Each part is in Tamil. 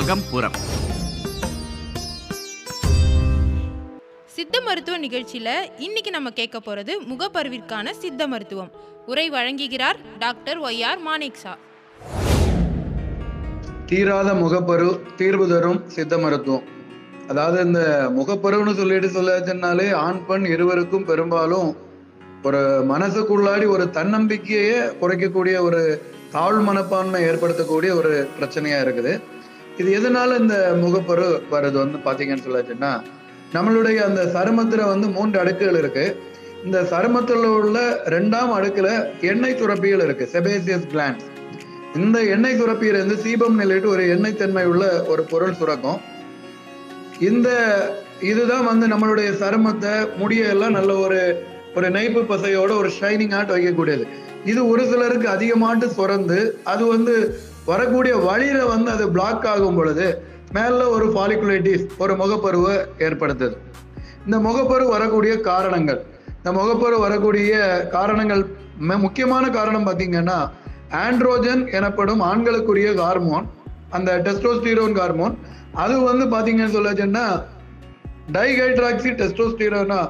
அகம்புறம். சித்த மருத்துவ நிகழ்ச்சியில் இன்னைக்கு நம்ம கேட்க போகிறது முகப்பருவிற்கான சித்த மருத்துவம். உரை வழங்குகிறார் டாக்டர் ஒய் ஆர் மானேக்ஷா தீராத முகப்பரு தீர்வு தரும் சித்த மருத்துவம். அதாவது இந்த முகப்பருன்னு சொல்லிட்டு சொல்லாச்சுன்னாலே ஆண் பெண் இருவருக்கும் பெரும்பாலும் ஒரு மனசுக்குள்ளாடி ஒரு தன்னம்பிக்கையே குறைக்கக்கூடிய ஒரு தாழ் மனப்பான்மை ஏற்படுத்தக்கூடிய ஒரு பிரச்சனையா இருக்குது. இது எதனால இந்த முகப்பரு வருது வந்து பாத்தீங்கன்னு சொல்லாச்சுன்னா நம்மளுடைய அந்த சருமத்துல வந்து மூன்று அடுக்குகள் இருக்கு. இந்த சருமத்துல உள்ள ரெண்டாம் அடுக்குல எண்ணெய் சுரப்பிகள் இருக்கு செபேசியஸ் கிளாண்ட்ஸ் இந்த எண்ணெய் சுரப்பியிலிருந்து சீபம் நிலையிட்டு ஒரு எண்ணெய் தன்மை உள்ள ஒரு பொருள் சுரக்கும். இந்த இதுதான் வந்து நம்மளுடைய சருமத்தை முடியெல்லாம் நல்ல ஒரு ஒரு நெய்ப்பு பசையோட ஒரு ஷைனிங் ஆர்ட் வைக்கக்கூடியது. இது ஒரு சிலருக்கு அதிகமாட்டு சுரந்து அது வந்து வரக்கூடிய வழியில வந்து அது பிளாக் ஆகும் பொழுது மேல ஒரு ஃபாலிகுலைட்டிஸ் ஒரு முகப்பருவை ஏற்படுத்துது. இந்த முகப்பரு வரக்கூடிய காரணங்கள் இந்த முகப்பரு வரக்கூடிய காரணங்கள் முக்கியமான காரணம் பார்த்தீங்கன்னா ஆண்ட்ரோஜன் எனப்படும் ஆண்களுக்குரிய ஹார்மோன் அந்த டெஸ்டோஸ்டீரோன் ஹார்மோன் அது வந்து பார்த்தீங்கன்னு சொல்லச்சுன்னா டைஹைட்ராக்சி டெஸ்டோஸ்டீரோனா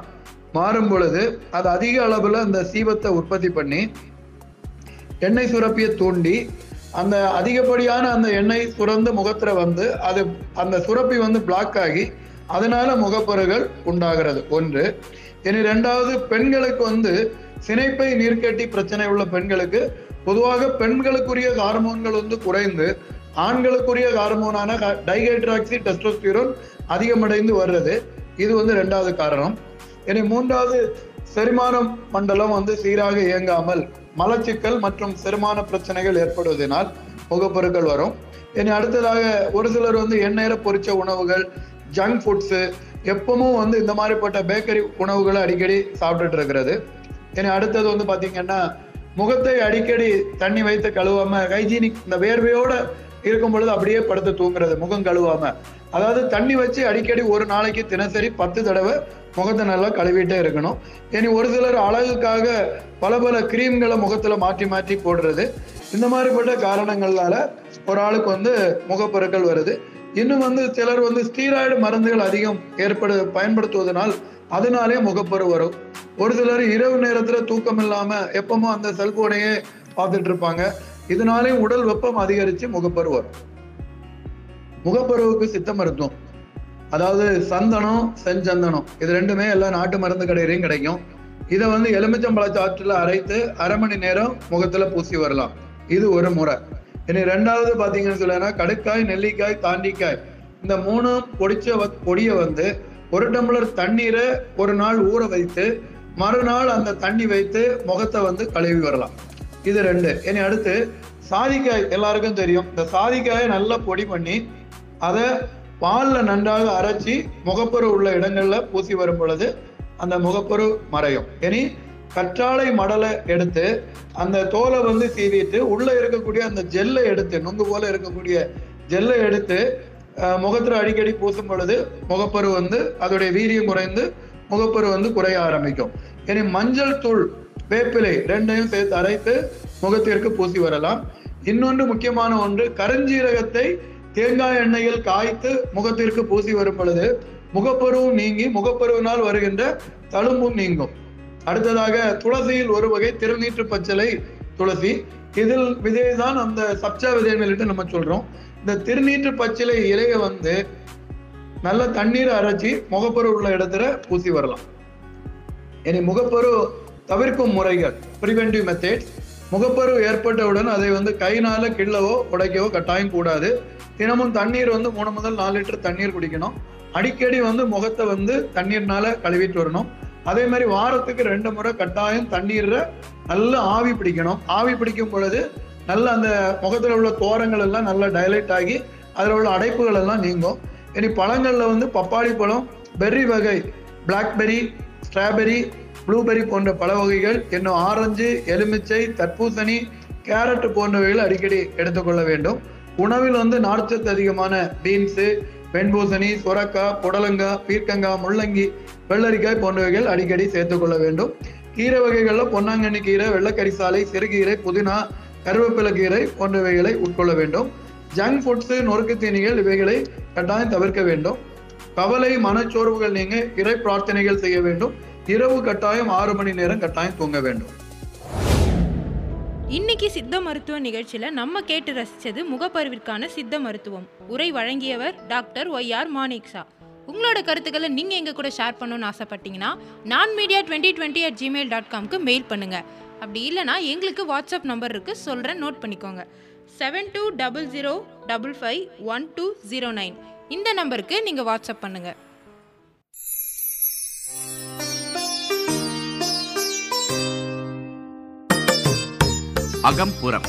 மாறும் பொழுது அது அதிக அளவில் அந்த சீபத்தை உற்பத்தி பண்ணி எண்ணெய் சுரப்பியை தூண்டி அந்த அதிகப்படியான அந்த எண்ணெய் சுரந்து முகத்தில் வந்து அது அந்த சுரப்பி வந்து பிளாக் ஆகி அதனால முகப்பருகள் உண்டாகிறது. ஒன்று இனி ரெண்டாவது பெண்களுக்கு வந்து சினைப்பை நீர்க்கட்டி பிரச்சனை உள்ள பெண்களுக்கு பொதுவாக பெண்களுக்குரிய ஹார்மோன்கள் வந்து குறைந்து ஆண்களுக்குரிய ஹார்மோனான டைஹைட்ராக்சி டெஸ்டோஸ்டிரோன் அதிகமடைந்து வர்றது. இது வந்து ரெண்டாவது காரணம். இனி மூன்றாவது செரிமானம் மண்டலம் வந்து சீராக இயங்காமல் மலச்சிக்கல் மற்றும் செரிமான பிரச்சனைகள் ஏற்படுவதனால் முகப்பொருட்கள் வரும். இனி அடுத்ததாக ஒரு சிலர் வந்து எண்ணெயில பொறிச்ச உணவுகள் ஜங்க் ஃபுட்ஸு எப்பவும் வந்து இந்த மாதிரிப்பட்ட பேக்கரி உணவுகளை அடிக்கடி சாப்பிட்டுட்டு இருக்கிறது. இனி அடுத்தது வந்து பார்த்தீங்கன்னா முகத்தை அடிக்கடி தண்ணி வைத்து கழுவாம ஹைஜீனிக் இந்த வேர்வையோட இருக்கும் பொழுது அப்படியே படுத்து தூங்குறது முகம் கழுவாம. அதாவது தண்ணி வச்சு அடிக்கடி ஒரு நாளைக்கு தினசரி பத்து தடவை முகத்தை நல்லா கழுவிட்டே இருக்கணும். இனி ஒரு சிலர் அழகுக்காக பல பல கிரீம்களை முகத்துல மாற்றி மாற்றி போடுறது. இந்த மாதிரிப்பட்ட காரணங்களால ஒரு ஆளுக்கு வந்து முகப்பொருட்கள் வருது. இன்னும் வந்து சிலர் வந்து ஸ்டீராய்டு மருந்துகள் அதிகம் ஏற்படு பயன்படுத்துவதனால் அதனாலே முகப்பரு வரும். ஒரு சிலர் இரவு நேரத்துல தூக்கம் இல்லாம எப்பவும் அந்த செல்போனையே பார்த்துட்டு இருப்பாங்க. இதனாலே உடல் வெப்பம் அதிகரிச்சு முகப்பரு வரும். முகப்பருவுக்கு சித்த மருத்துவம். அதாவது சந்தனம் செஞ்சந்தனம் இது ரெண்டுமே எல்லா நாட்டு மருந்து கடையிலையும் கிடைக்கும். இதை வந்து எலுமிச்சம்பழ சாற்றுல அரைத்து அரை மணி நேரம் முகத்துல பூசி வரலாம். இது ஒரு முறை. இனி ரெண்டாவது பாத்தீங்கன்னு சொல்லினா கடுக்காய் நெல்லிக்காய் தாண்டிக்காய் இந்த மூணு பொடிச்ச வ- பொடியை வந்து ஒரு டம்ளர் தண்ணீரை ஒரு நாள் ஊற வைத்து மறுநாள் அந்த தண்ணி வைத்து முகத்தை வந்து கழுவி வரலாம். இது ரெண்டு. இனி அடுத்து சாதிக்காய் எல்லாருக்கும் தெரியும். இந்த சாதிக்காயை நல்லா பொடி பண்ணி அதை பாலில் நன்றாக அரைச்சி முகப்பரு உள்ள இடங்கள்ல பூசி வரும் பொழுது அந்த முகப்பரு மறையும். இனி கற்றாழை மடலை எடுத்து அந்த தோலை வந்து சீவிட்டு உள்ள இருக்கக்கூடிய அந்த ஜெல்லை எடுத்து நுங்கு போல இருக்கக்கூடிய ஜெல்லை எடுத்து முகத்தில் முகத்துல அடிக்கடி பூசும் பொழுது முகப்பரு வந்து அதோடைய வீரியம் குறைந்து முகப்பரு வந்து குறைய ஆரம்பிக்கும். இனி மஞ்சள் தூள் வேப்பிலை ரெண்டையும் சேர்த்து அரைத்து முகத்திற்கு பூசி வரலாம். இன்னொன்று முக்கியமான ஒன்று கருஞ்சீரகத்தை தேங்காய் எண்ணெயில் காய்த்து முகத்திற்கு பூசி வரும் பொழுது முகப்பருவும் நீங்கி முகப்பருவினால் வருகின்ற தழும்பும் நீங்கும். அடுத்ததாக துளசியில் ஒரு வகை திருநீற்று பச்சளை துளசி. இதில் விதை தான் அந்த சப்ஜா விதைன்னு நம்ம சொல்றோம். இந்த திருநீற்று பச்சிலை இலையை வந்து நல்ல தண்ணீரை அரைச்சி முகப்பரு உள்ள இடத்துல பூசி வரலாம். இனி முகப்பரு தவிர்க்கும் முறைகள். ப்ரிவென்டிவ் மெத்தட்ஸ் முகப்பரு ஏற்பட்டவுடன் அதை வந்து கைனால கிள்ளவோ உடைக்கவோ கட்டாயம் கூடாது. தினமும் தண்ணீர் வந்து மூணு முதல் நாலு லிட்டர் தண்ணீர் குடிக்கணும். அடிக்கடி வந்து முகத்தை வந்து தண்ணீர்னால கழுவிட்டு வரணும். அதே மாதிரி வாரத்துக்கு ரெண்டு முறை கட்டாயம் தண்ணீரில் நல்லா ஆவி பிடிக்கணும். ஆவி பிடிக்கும் பொழுது நல்ல அந்த முகத்தில் உள்ள தோரங்கள் எல்லாம் நல்லா டைலைட் ஆகி அதில் உள்ள அடைப்புகள் எல்லாம் நீங்கும். இனி பழங்களில் வந்து பப்பாளி பழம் பெர்ரி வகை பிளாக்பெரி ஸ்ட்ராபெரி ப்ளூபெர்ரி போன்ற பல வகைகள் இன்னும் ஆரஞ்சு எலுமிச்சை தர்பூசணி கேரட் போன்றவைகள் அடிக்கடி எடுத்துக்கொள்ள வேண்டும். உணவில் வந்து நார்ச்சத்து அதிகமான பீன்ஸு வெண்பூசணி சுரக்காய் புடலங்காய் பீர்க்கங்காய் முள்ளங்கி வெள்ளரிக்காய் போன்றவைகள் அடிக்கடி சேர்த்துக்கொள்ள வேண்டும். கீரை வகைகளில் பொன்னாங்கண்ணி கீரை வெள்ளைக்கரிசாலை சிறுகீரை புதினா கருவேப்பிலை கீரை போன்றவைகளை உட்கொள்ள வேண்டும். ஜங்க் ஃபுட்ஸு நொறுக்கு தீனிகள் இவைகளை கட்டாயம் தவிர்க்க வேண்டும். கவலை மனச்சோர்வுகள் நீங்க இறை பிரார்த்தனைகள் செய்ய வேண்டும். இரவு கட்டாயம் ஆறு மணி நேரம் கட்டாயம் தூங்க வேண்டும். இன்னைக்கு சித்த மருத்துவ நிகழ்ச்சியில நம்ம கேட்டு ரசிச்சது முகப்பருவிற்கான சித்த மருத்துவம். உரை வழங்கியவர் டாக்டர் ஒய் ஆர் மானிக்ஸா உங்களோட கருத்துக்களை நீங்க எங்க கூட ஷேர் பண்ணணும்னு ஆசைப்பட்டீங்கன்னா நான் media twenty twenty at Gmail dot காம்க்கு mail பண்ணுங்க. அப்படி இல்லைனா எங்களுக்கு வாட்ஸ்அப் நம்பர் இருக்கு சொல்றேன் நோட் பண்ணிக்கோங்க. Seven two double zero double five one two zero nine இந்த நம்பருக்கு நீங்க வாட்ஸ்அப் பண்ணுங்கள் அகம்புறம்.